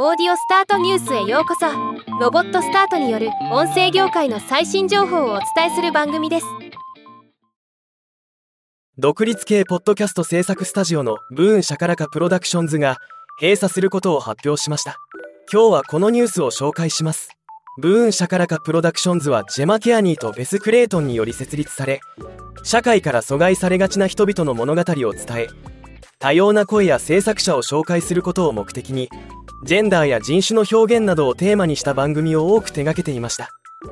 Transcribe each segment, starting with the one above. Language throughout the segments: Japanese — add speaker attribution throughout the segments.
Speaker 1: オーディオスタートニュースへようこそ。ロボットスタートによる音声業界の最新情報をお伝えする番組です。
Speaker 2: 独立系ポッドキャスト制作スタジオの Boom Shakalaka Productions が閉鎖することを発表しました。今日はこのニュースを紹介します。 Boom Shakalaka Productions はジェマ・ケアニーとベス・クレイトンにより設立され社会から疎外されがちな人々の物語を伝え多様な声や制作者を紹介することを目的にジェンダーや人種の表現などをテーマにした番組を多く手掛けていました。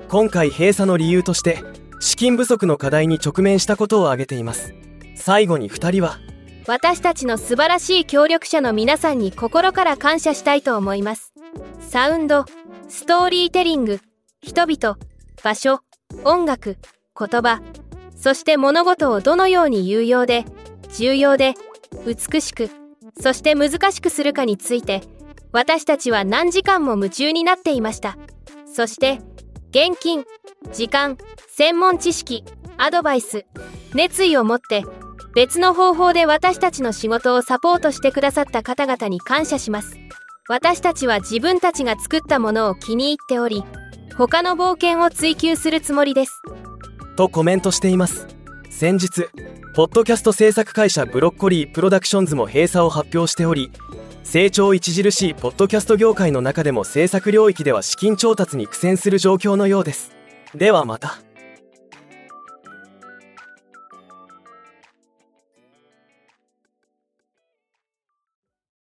Speaker 2: 今回閉鎖の理由として資金不足の課題に直面したことを挙げています。最後に2人は
Speaker 1: 私たちの素晴らしい協力者の皆さんに心から感謝したいと思います。サウンドストーリーテリング人々場所音楽言葉そして物事をどのように有用で重要で美しくそして難しくするかについて私たちは何時間も夢中になっていました。そして現金時間専門知識アドバイス熱意を持って別の方法で私たちの仕事をサポートしてくださった方々に感謝します。私たちは自分たちが作ったものを気に入っており他の冒険を追求するつもりです。
Speaker 2: とコメントしています。先日ポッドキャスト制作会社ブロッコリープロダクションズも閉鎖を発表しており成長著しいポッドキャスト業界の中でも制作領域では資金調達に苦戦する状況のようです。ではまた。